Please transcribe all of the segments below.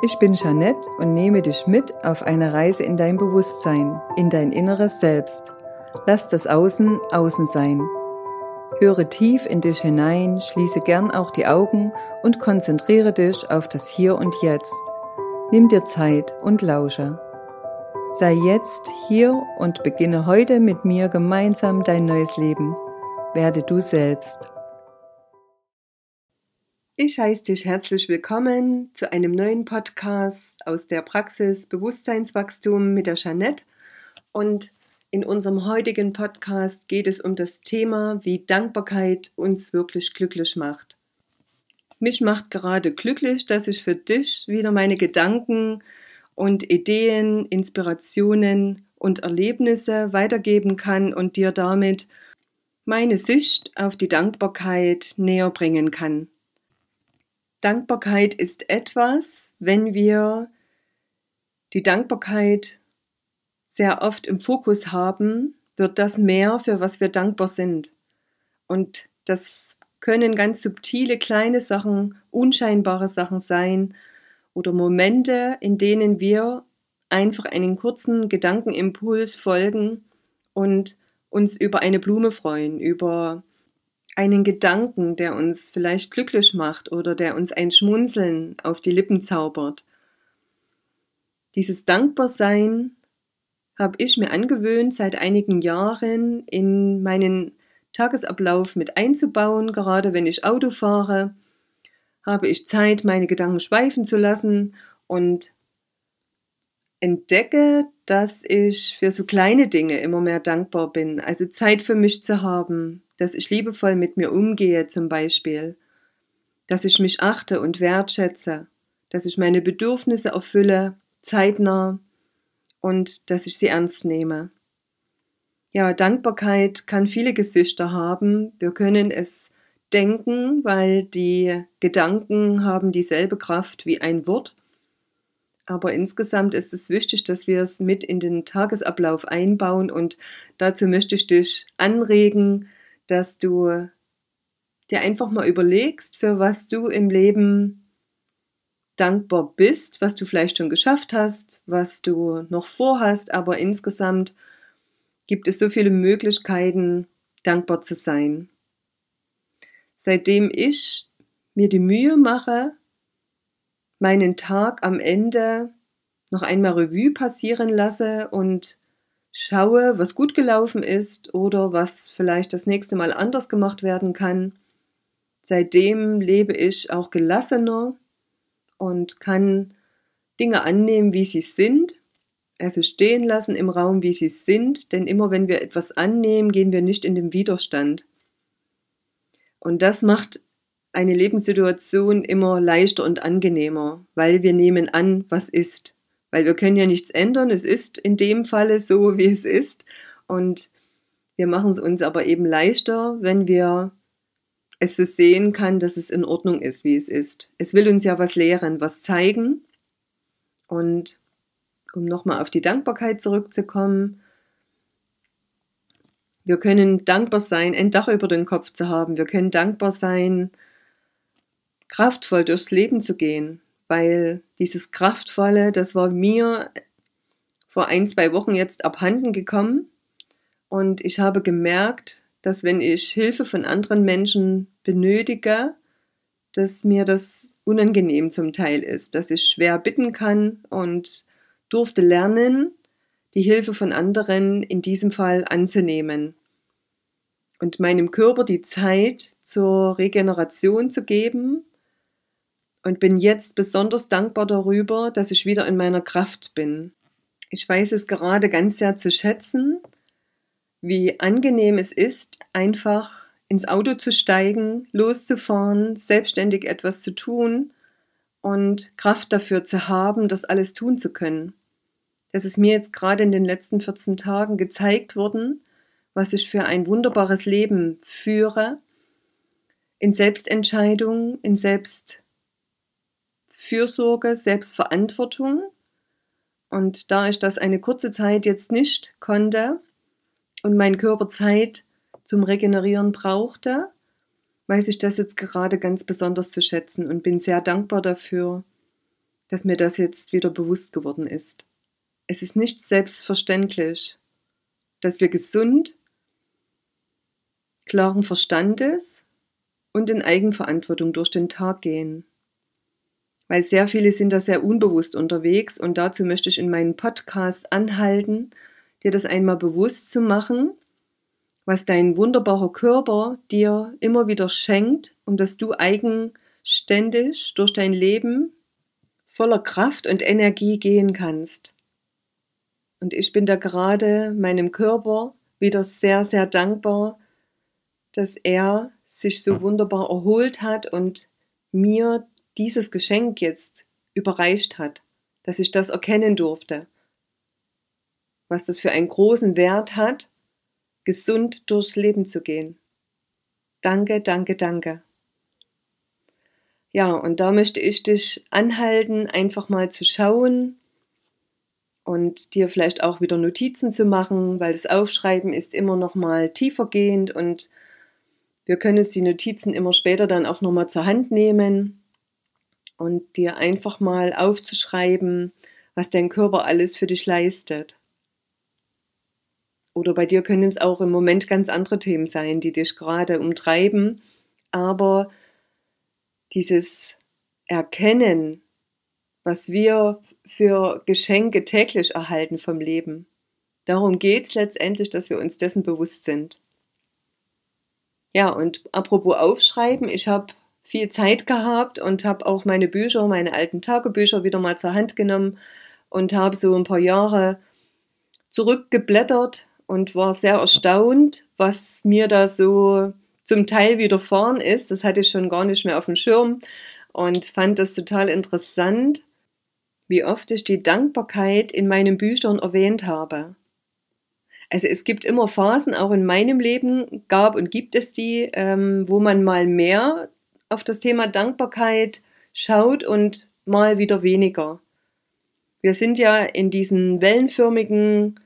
Ich bin Jeanette und nehme dich mit auf eine Reise in dein Bewusstsein, in dein inneres Selbst. Lass das Außen außen sein. Höre tief in dich hinein, schließe gern auch die Augen und konzentriere dich auf das Hier und Jetzt. Nimm dir Zeit und lausche. Sei jetzt hier und beginne heute mit mir gemeinsam dein neues Leben. Werde du selbst. Ich heiße dich herzlich willkommen zu einem neuen Podcast aus der Praxis Bewusstseinswachstum mit der Jeanette. Und in unserem heutigen Podcast geht es um das Thema, wie Dankbarkeit uns wirklich glücklich macht. Mich macht gerade glücklich, dass ich für dich wieder meine Gedanken und Ideen, Inspirationen und Erlebnisse weitergeben kann und dir damit meine Sicht auf die Dankbarkeit näher bringen kann. Dankbarkeit ist etwas, wenn wir die Dankbarkeit sehr oft im Fokus haben, wird das mehr, für was wir dankbar sind. Und das können ganz subtile kleine Sachen, unscheinbare Sachen sein oder Momente, in denen wir einfach einen kurzen Gedankenimpuls folgen und uns über eine Blume freuen, über einen Gedanken, der uns vielleicht glücklich macht oder der uns ein Schmunzeln auf die Lippen zaubert. Dieses Dankbarsein habe ich mir angewöhnt, seit einigen Jahren in meinen Tagesablauf mit einzubauen. Gerade wenn ich Auto fahre, habe ich Zeit, meine Gedanken schweifen zu lassen und entdecke, dass ich für so kleine Dinge immer mehr dankbar bin. Also Zeit für mich zu haben, dass ich liebevoll mit mir umgehe zum Beispiel, dass ich mich achte und wertschätze, dass ich meine Bedürfnisse erfülle, zeitnah und dass ich sie ernst nehme. Ja, Dankbarkeit kann viele Gesichter haben. Wir können es denken, weil die Gedanken haben dieselbe Kraft wie ein Wort. Aber insgesamt ist es wichtig, dass wir es mit in den Tagesablauf einbauen und dazu möchte ich dich anregen, dass du dir einfach mal überlegst, für was du im Leben dankbar bist, was du vielleicht schon geschafft hast, was du noch vorhast, aber insgesamt gibt es so viele Möglichkeiten, dankbar zu sein. Seitdem ich mir die Mühe mache, meinen Tag am Ende noch einmal Revue passieren lasse und schaue, was gut gelaufen ist oder was vielleicht das nächste Mal anders gemacht werden kann. Seitdem lebe ich auch gelassener und kann Dinge annehmen, wie sie sind, also stehen lassen im Raum, wie sie sind, denn immer wenn wir etwas annehmen, gehen wir nicht in den Widerstand. Und das macht eine Lebenssituation immer leichter und angenehmer, weil wir nehmen an, was ist. Weil wir können ja nichts ändern, es ist in dem Falle so, wie es ist. Und wir machen es uns aber eben leichter, wenn wir es so sehen kann, dass es in Ordnung ist, wie es ist. Es will uns ja was lehren, was zeigen. Und um nochmal auf die Dankbarkeit zurückzukommen, wir können dankbar sein, ein Dach über den Kopf zu haben. Wir können dankbar sein, kraftvoll durchs Leben zu gehen, weil dieses Kraftvolle, das war mir vor ein, zwei Wochen jetzt abhanden gekommen. Und ich habe gemerkt, dass wenn ich Hilfe von anderen Menschen benötige, dass mir das unangenehm zum Teil ist, dass ich schwer bitten kann und durfte lernen, die Hilfe von anderen in diesem Fall anzunehmen. Und meinem Körper die Zeit zur Regeneration zu geben und bin jetzt besonders dankbar darüber, dass ich wieder in meiner Kraft bin. Ich weiß es gerade ganz sehr zu schätzen, wie angenehm es ist, einfach ins Auto zu steigen, loszufahren, selbstständig etwas zu tun und Kraft dafür zu haben, das alles tun zu können. Das ist mir jetzt gerade in den letzten 14 Tagen gezeigt worden, was ich für ein wunderbares Leben führe, in Selbstentscheidung, in Selbst Fürsorge, Selbstverantwortung. Und da ich das eine kurze Zeit jetzt nicht konnte und mein Körper Zeit zum Regenerieren brauchte, weiß ich das jetzt gerade ganz besonders zu schätzen und bin sehr dankbar dafür, dass mir das jetzt wieder bewusst geworden ist. Es ist nicht selbstverständlich, dass wir gesund, klaren Verstandes und in Eigenverantwortung durch den Tag gehen. Weil sehr viele sind da sehr unbewusst unterwegs und dazu möchte ich in meinem Podcast anhalten, dir das einmal bewusst zu machen, was dein wunderbarer Körper dir immer wieder schenkt, um dass du eigenständig durch dein Leben voller Kraft und Energie gehen kannst. Und ich bin da gerade meinem Körper wieder sehr, sehr dankbar, dass er sich so wunderbar erholt hat und mir dieses Geschenk jetzt überreicht hat, dass ich das erkennen durfte, was das für einen großen Wert hat, gesund durchs Leben zu gehen. Danke, danke, danke. Ja, und da möchte ich dich anhalten, einfach mal zu schauen und dir vielleicht auch wieder Notizen zu machen, weil das Aufschreiben ist immer noch mal tiefergehend und wir können uns die Notizen immer später dann auch noch mal zur Hand nehmen und dir einfach mal aufzuschreiben, was dein Körper alles für dich leistet. Oder bei dir können es auch im Moment ganz andere Themen sein, die dich gerade umtreiben. Aber dieses Erkennen, was wir für Geschenke täglich erhalten vom Leben, darum geht es letztendlich, dass wir uns dessen bewusst sind. Ja, und apropos Aufschreiben, ich habe viel Zeit gehabt und habe auch meine Bücher, meine alten Tagebücher wieder mal zur Hand genommen und habe so ein paar Jahre zurückgeblättert und war sehr erstaunt, was mir da so zum Teil widerfahren ist. Das hatte ich schon gar nicht mehr auf dem Schirm und fand das total interessant, wie oft ich die Dankbarkeit in meinen Büchern erwähnt habe. Also es gibt immer Phasen, auch in meinem Leben gab und gibt es die, ähm, wo man mal mehr auf das Thema Dankbarkeit schaut und mal wieder weniger. Wir sind ja in diesen wellenförmigen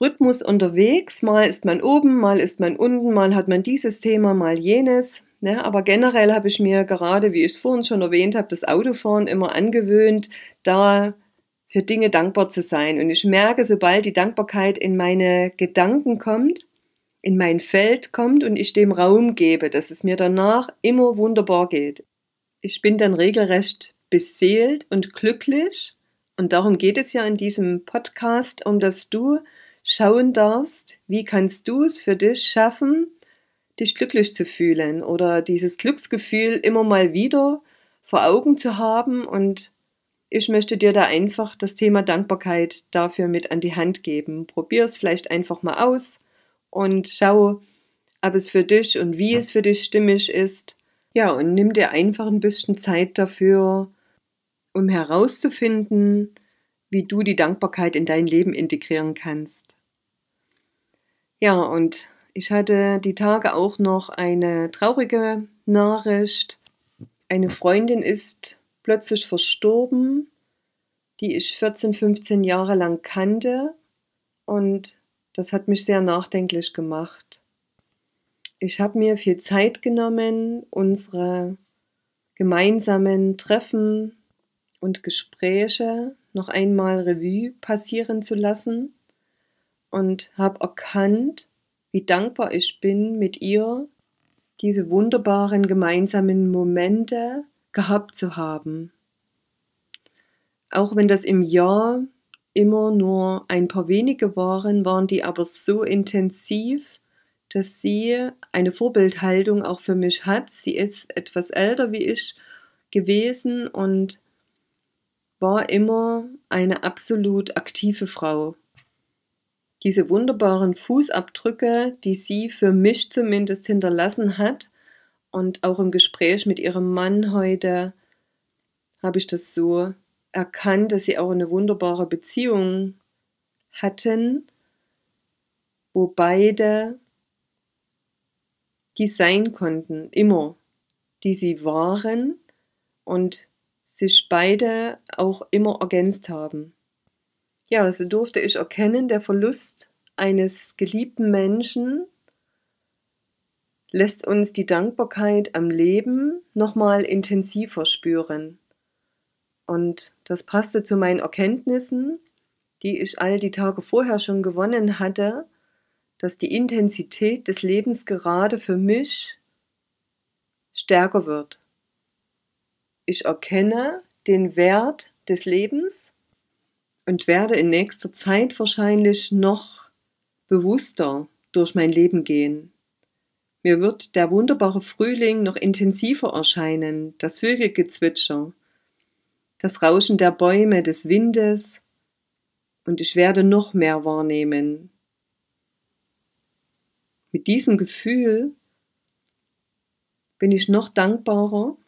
Rhythmus unterwegs. Mal ist man oben, mal ist man unten, mal hat man dieses Thema, mal jenes. Ne? Aber generell habe ich mir gerade, wie ich es vorhin schon erwähnt habe, das Autofahren immer angewöhnt, da für Dinge dankbar zu sein. Und ich merke, sobald die Dankbarkeit in meine Gedanken kommt, in mein Feld kommt und ich dem Raum gebe, dass es mir danach immer wunderbar geht. Ich bin dann regelrecht beseelt und glücklich. Und darum geht es ja in diesem Podcast, um dass du schauen darfst, wie kannst du es für dich schaffen, dich glücklich zu fühlen oder dieses Glücksgefühl immer mal wieder vor Augen zu haben. Und ich möchte dir da einfach das Thema Dankbarkeit dafür mit an die Hand geben. Probier es vielleicht einfach mal aus und schau, ob es für dich und wie es für dich stimmig ist. Ja, und nimm dir einfach ein bisschen Zeit dafür, um herauszufinden, wie du die Dankbarkeit in dein Leben integrieren kannst. Ja, und ich hatte die Tage auch noch eine traurige Nachricht. Eine Freundin ist plötzlich verstorben, die ich 14, 15 Jahre lang kannte und das hat mich sehr nachdenklich gemacht. Ich habe mir viel Zeit genommen, unsere gemeinsamen Treffen und Gespräche noch einmal Revue passieren zu lassen und habe erkannt, wie dankbar ich bin, mit ihr diese wunderbaren gemeinsamen Momente gehabt zu haben. Auch wenn das im Jahr immer nur ein paar wenige waren, waren die aber so intensiv, dass sie eine Vorbildhaltung auch für mich hat. Sie ist etwas älter wie ich gewesen und war immer eine absolut aktive Frau. Diese wunderbaren Fußabdrücke, die sie für mich zumindest hinterlassen hat, und auch im Gespräch mit ihrem Mann heute habe ich das so erkannt, dass sie auch eine wunderbare Beziehung hatten, wo beide die sein konnten, immer, die sie waren und sich beide auch immer ergänzt haben. Ja, so durfte ich erkennen, der Verlust eines geliebten Menschen lässt uns die Dankbarkeit am Leben nochmal intensiver spüren. Und das passte zu meinen Erkenntnissen, die ich all die Tage vorher schon gewonnen hatte, dass die Intensität des Lebens gerade für mich stärker wird. Ich erkenne den Wert des Lebens und werde in nächster Zeit wahrscheinlich noch bewusster durch mein Leben gehen. Mir wird der wunderbare Frühling noch intensiver erscheinen, das Vögelgezwitscher, das Rauschen der Bäume, des Windes, und ich werde noch mehr wahrnehmen. Mit diesem Gefühl bin ich noch dankbarer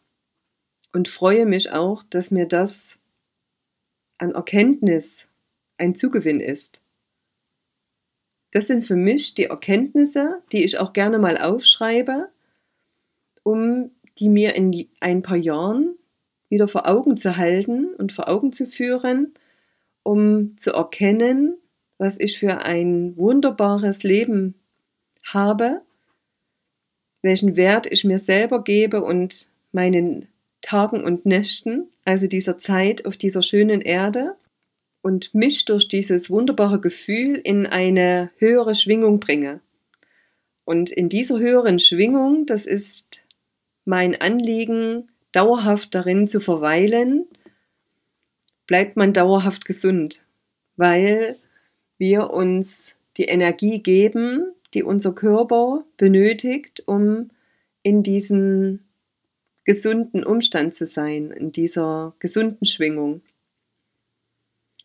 und freue mich auch, dass mir das an Erkenntnis ein Zugewinn ist. Das sind für mich die Erkenntnisse, die ich auch gerne mal aufschreibe, um die mir in ein paar Jahren wieder vor Augen zu halten und vor Augen zu führen, um zu erkennen, was ich für ein wunderbares Leben habe, welchen Wert ich mir selber gebe und meinen Tagen und Nächten, also dieser Zeit auf dieser schönen Erde und mich durch dieses wunderbare Gefühl in eine höhere Schwingung bringe. Und in dieser höheren Schwingung, das ist mein Anliegen, dauerhaft darin zu verweilen, bleibt man dauerhaft gesund, weil wir uns die Energie geben, die unser Körper benötigt, um in diesen gesunden Umstand zu sein, in dieser gesunden Schwingung.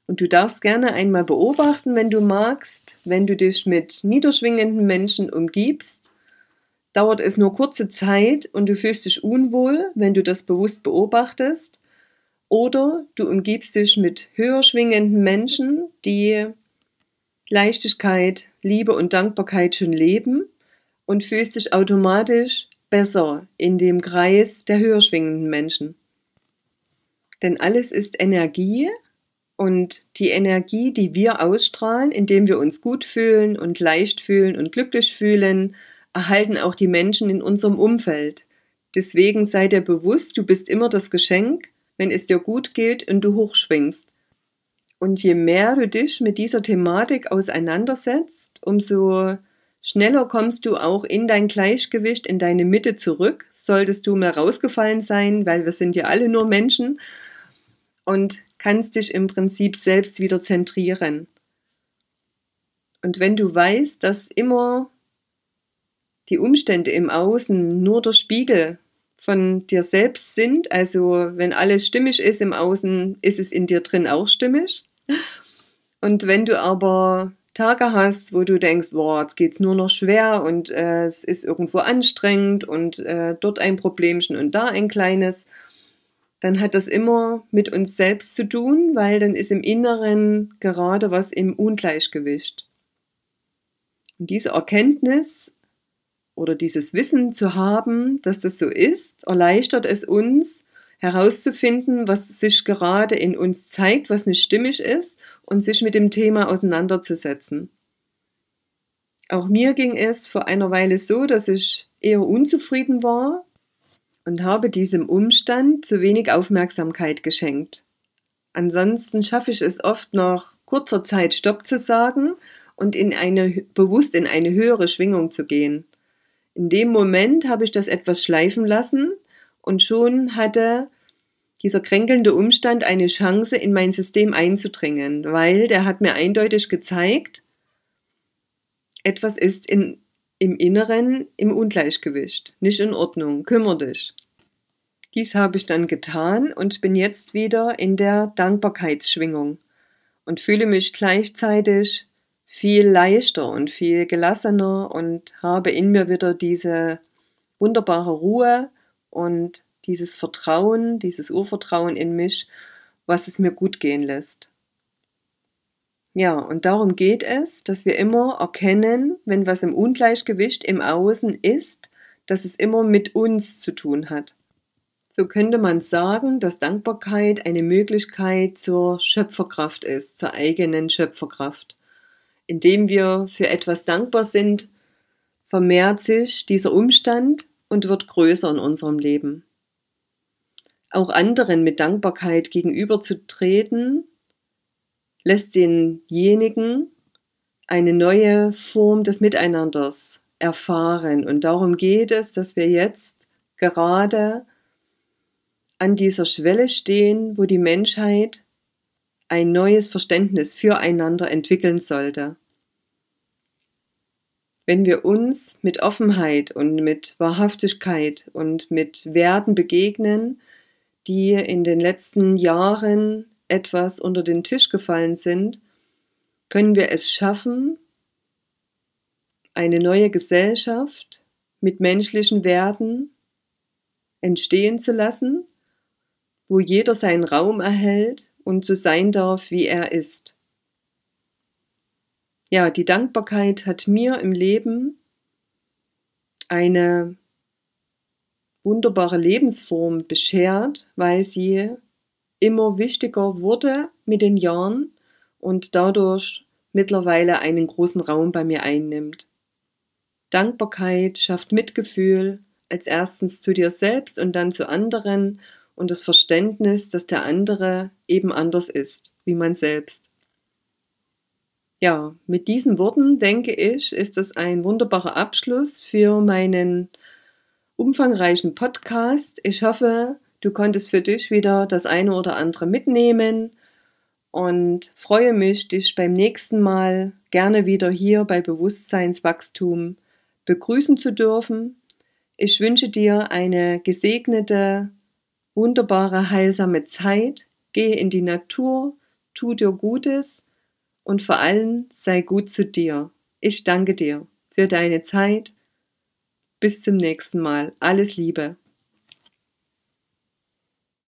Und du darfst gerne einmal beobachten, wenn du magst, wenn du dich mit niederschwingenden Menschen umgibst, dauert es nur kurze Zeit und du fühlst dich unwohl, wenn du das bewusst beobachtest. Oder du umgibst dich mit höher schwingenden Menschen, die Leichtigkeit, Liebe und Dankbarkeit schon leben und fühlst dich automatisch besser in dem Kreis der höher schwingenden Menschen. Denn alles ist Energie und die Energie, die wir ausstrahlen, indem wir uns gut fühlen und leicht fühlen und glücklich fühlen, erhalten auch die Menschen in unserem Umfeld. Deswegen sei dir bewusst, du bist immer das Geschenk, wenn es dir gut geht und du hochschwingst. Und je mehr du dich mit dieser Thematik auseinandersetzt, umso schneller kommst du auch in dein Gleichgewicht, in deine Mitte zurück. Solltest du mal rausgefallen sein, weil wir sind ja alle nur Menschen. Und kannst dich im Prinzip selbst wieder zentrieren. Und wenn du weißt, dass immer die Umstände im Außen nur der Spiegel von dir selbst sind, also wenn alles stimmig ist im Außen, ist es in dir drin auch stimmig. Und wenn du aber Tage hast, wo du denkst, boah, jetzt geht's nur noch schwer und äh, es ist irgendwo anstrengend und äh, dort ein Problemchen und da ein kleines, dann hat das immer mit uns selbst zu tun, weil dann ist im Inneren gerade was im Ungleichgewicht. Und diese Erkenntnis oder dieses Wissen zu haben, dass das so ist, erleichtert es uns herauszufinden, was sich gerade in uns zeigt, was nicht stimmig ist und sich mit dem Thema auseinanderzusetzen. Auch mir ging es vor einer Weile so, dass ich eher unzufrieden war und habe diesem Umstand zu wenig Aufmerksamkeit geschenkt. Ansonsten schaffe ich es oft nach kurzer Zeit Stopp zu sagen und in eine, bewusst in eine höhere Schwingung zu gehen. In dem Moment habe ich das etwas schleifen lassen und schon hatte dieser kränkelnde Umstand eine Chance, in mein System einzudringen, weil der hat mir eindeutig gezeigt, etwas ist in im Inneren im Ungleichgewicht, nicht in Ordnung, kümmer dich. Dies habe ich dann getan und bin jetzt wieder in der Dankbarkeitsschwingung und fühle mich gleichzeitig viel leichter und viel gelassener und habe in mir wieder diese wunderbare Ruhe und dieses Vertrauen, dieses Urvertrauen in mich, was es mir gut gehen lässt. Ja, und darum geht es, dass wir immer erkennen, wenn was im Ungleichgewicht im Außen ist, dass es immer mit uns zu tun hat. So könnte man sagen, dass Dankbarkeit eine Möglichkeit zur Schöpferkraft ist, zur eigenen Schöpferkraft. Indem wir für etwas dankbar sind, vermehrt sich dieser Umstand und wird größer in unserem Leben. auch anderen mit Dankbarkeit gegenüberzutreten, lässt denjenigen eine neue Form des Miteinanders erfahren. Und darum geht es, dass wir jetzt gerade an dieser Schwelle stehen, wo die Menschheit ein neues Verständnis füreinander entwickeln sollte. Wenn wir uns mit Offenheit und mit Wahrhaftigkeit und mit Werten begegnen, die in den letzten Jahren etwas unter den Tisch gefallen sind, können wir es schaffen, eine neue Gesellschaft mit menschlichen Werten entstehen zu lassen, wo jeder seinen Raum erhält und so sein darf, wie er ist. Ja, die Dankbarkeit hat mir im Leben eine wunderbare Lebensform beschert, weil sie immer wichtiger wurde mit den Jahren und dadurch mittlerweile einen großen Raum bei mir einnimmt. Dankbarkeit schafft Mitgefühl, als erstens zu dir selbst und dann zu anderen und das Verständnis, dass der andere eben anders ist, wie man selbst. Ja, mit diesen Worten denke ich, ist das ein wunderbarer Abschluss für meinen umfangreichen Podcast. Ich hoffe, du konntest für dich wieder das eine oder andere mitnehmen und freue mich, dich beim nächsten Mal gerne wieder hier bei Bewusstseinswachstum begrüßen zu dürfen. Ich wünsche dir eine gesegnete, wunderbare, heilsame Zeit. Gehe in die Natur, tu dir Gutes und vor allem sei gut zu dir. Ich danke dir für deine Zeit. Bis zum nächsten Mal. Alles Liebe.